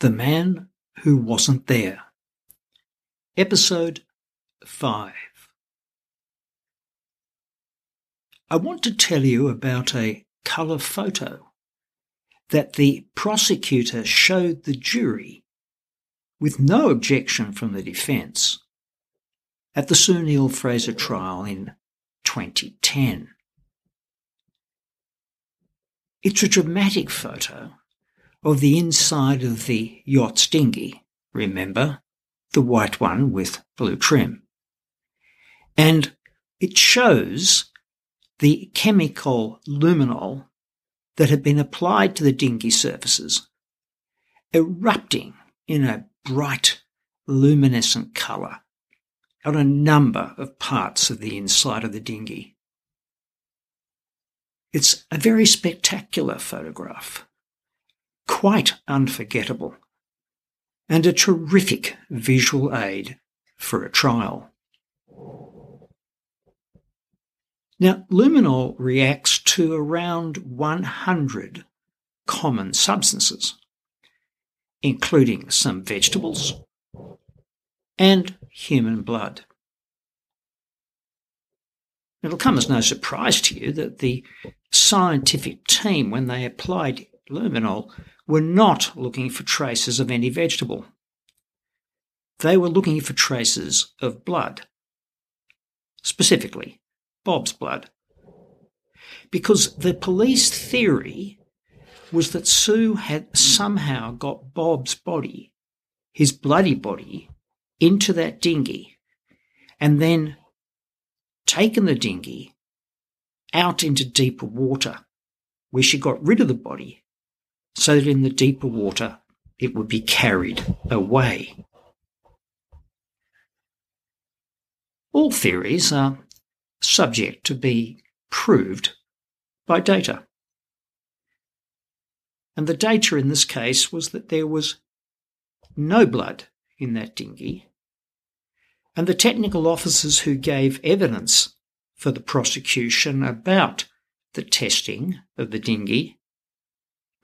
The Man Who Wasn't There. Episode 5. I want to tell you about a colour photo that the prosecutor showed the jury with no objection from the defence at the Sue Neill-Fraser trial in 2010. It's a dramatic photo of the inside of the yacht's dinghy. Remember? The white one with blue trim. And it shows the chemical luminol that had been applied to the dinghy surfaces erupting in a bright luminescent colour on a number of parts of the inside of the dinghy. It's a very spectacular photograph quite unforgettable, and a terrific visual aid for a trial. Now, luminol reacts to around 100 common substances, including some vegetables and human blood. It'll come as no surprise to you that the scientific team, when they applied luminol, were not looking for traces of any vegetable. They were looking for traces of blood. Specifically, Bob's blood. Because the police theory was that Sue had somehow got Bob's body, his bloody body, into that dinghy and then taken the dinghy out into deeper water where she got rid of the body so that in the deeper water it would be carried away. All theories are subject to be proved by data. And the data in this case was that there was no blood in that dinghy, and the technical officers who gave evidence for the prosecution about the testing of the dinghy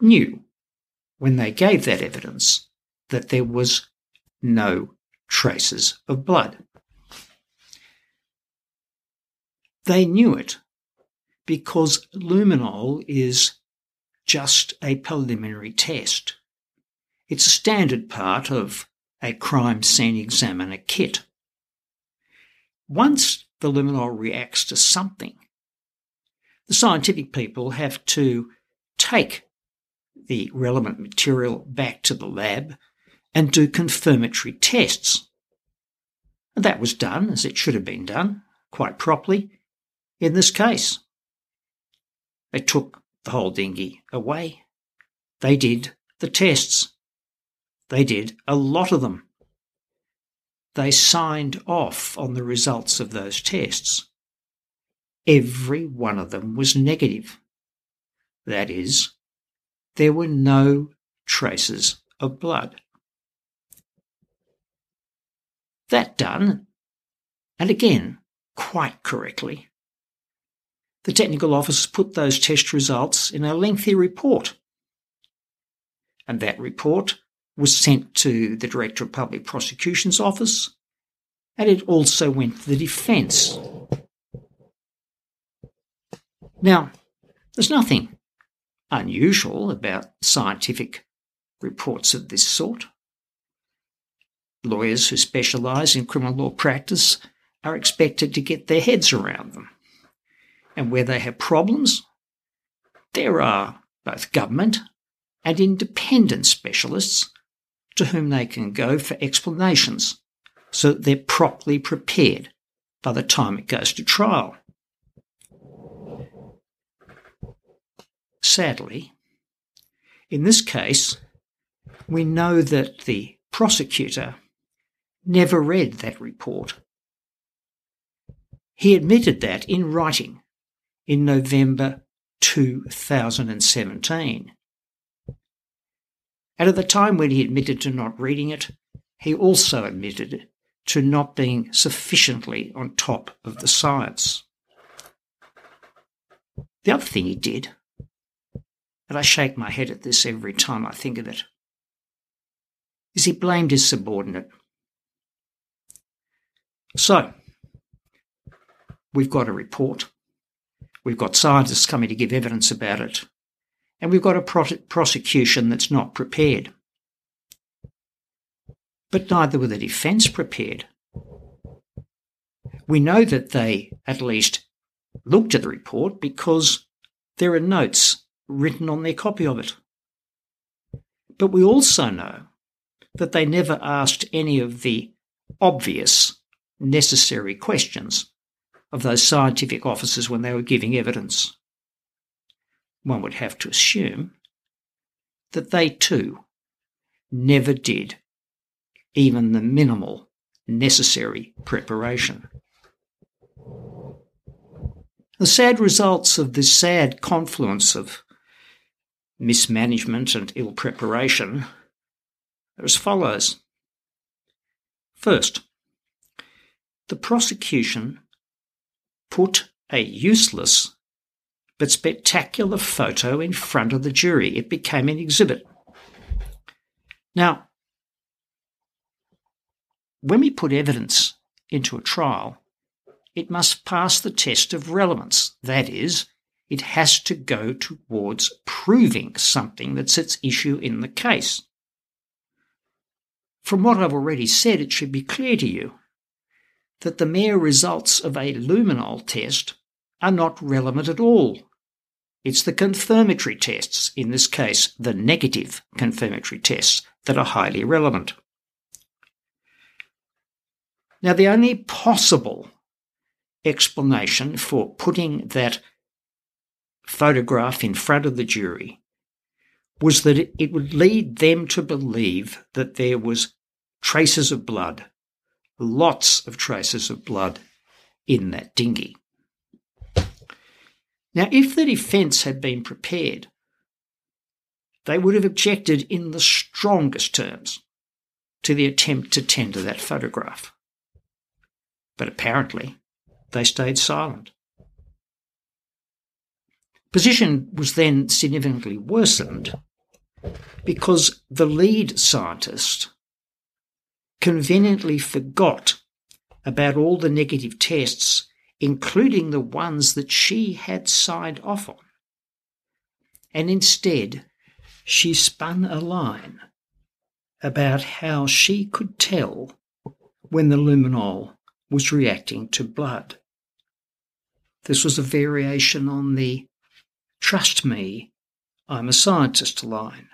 knew when they gave that evidence that there was no traces of blood. They knew it because luminol is just a preliminary test. It's a standard part of a crime scene examiner kit. Once the luminol reacts to something, the scientific people have to take the relevant material back to the lab and do confirmatory tests. And that was done as it should have been done, quite properly, in this case. They took the whole dinghy away. They did the tests. They did a lot of them. They signed off on the results of those tests. Every one of them was negative. That is, there were no traces of blood. That done, and again, quite correctly, the technical officers put those test results in a lengthy report. And that report was sent to the Director of Public Prosecution's office, and it also went to the defence. Now, there's nothing unusual about scientific reports of this sort. Lawyers who specialise in criminal law practice are expected to get their heads around them. And where they have problems, there are both government and independent specialists to whom they can go for explanations so that they're properly prepared by the time it goes to trial. Sadly, in this case, we know that the prosecutor never read that report. He admitted that in writing in November 2017. And at the time when he admitted to not reading it, he also admitted to not being sufficiently on top of the science. The other thing he did and I shake my head at this every time I think of it. is he blamed his subordinate. So, we've got a report. We've got scientists coming to give evidence about it. And we've got a prosecution that's not prepared. But neither were the defence prepared. We know that they at least looked at the report because there are notes written on their copy of it. But we also know that they never asked any of the obvious, necessary questions of those scientific officers when they were giving evidence. One would have to assume that they too never did even the minimal necessary preparation. The sad results of this sad confluence of mismanagement and ill preparation are as follows. First, the prosecution put a useless but spectacular photo in front of the jury. It became an exhibit. Now, when we put evidence into a trial, it must pass the test of relevance. That is, it has to go towards proving something that's at issue in the case. From what I've already said, it should be clear to you that the mere results of a luminol test are not relevant at all. It's the confirmatory tests, in this case the negative confirmatory tests, that are highly relevant. Now, the only possible explanation for putting that photograph in front of the jury was that it would lead them to believe that there was traces of blood, lots of traces of blood in that dinghy. Now, if the defence had been prepared, they would have objected in the strongest terms to the attempt to tender that photograph. But apparently, they stayed silent. Position was then significantly worsened because the lead scientist conveniently forgot about all the negative tests, including the ones that she had signed off on. And instead, she spun a line about how she could tell when the luminol was reacting to blood. This was a variation on the trust me, I'm a scientist line.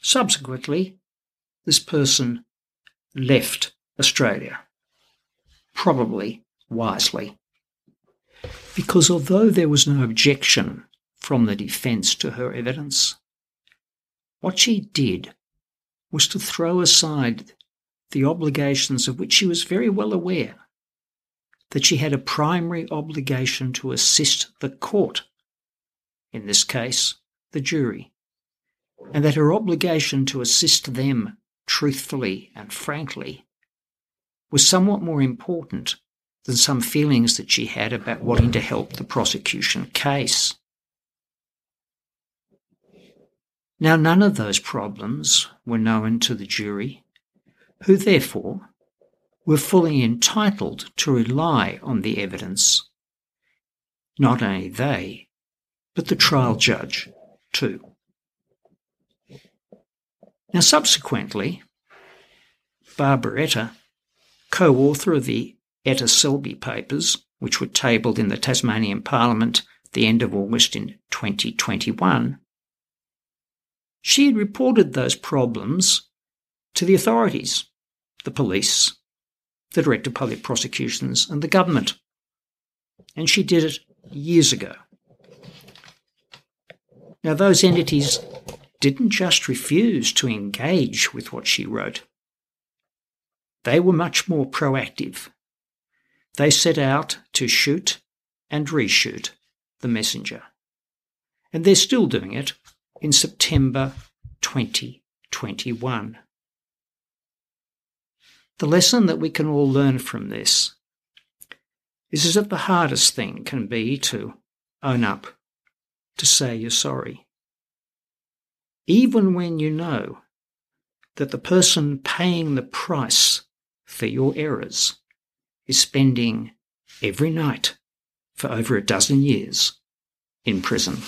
Subsequently, this person left Australia, probably wisely, because although there was no objection from the defence to her evidence, what she did was to throw aside the obligations of which she was very well aware that she had a primary obligation to assist the court, in this case, the jury, and that her obligation to assist them truthfully and frankly was somewhat more important than some feelings that she had about wanting to help the prosecution case. Now, none of those problems were known to the jury, who therefore were fully entitled to rely on the evidence. Not only they, but the trial judge too. Now, subsequently, Barbara Etter, co author of the Etter Selby papers, which were tabled in the Tasmanian Parliament at the end of August in 2021, she had reported those problems to the authorities, the police, the Director of Public Prosecutions, and the government. And she did it years ago. Now, those entities didn't just refuse to engage with what she wrote, they were much more proactive. They set out to shoot and reshoot the messenger. And they're still doing it in September 2021. The lesson that we can all learn from this is that the hardest thing can be to own up, to say you're sorry. Even when you know that the person paying the price for your errors is spending every night for over a dozen years in prison.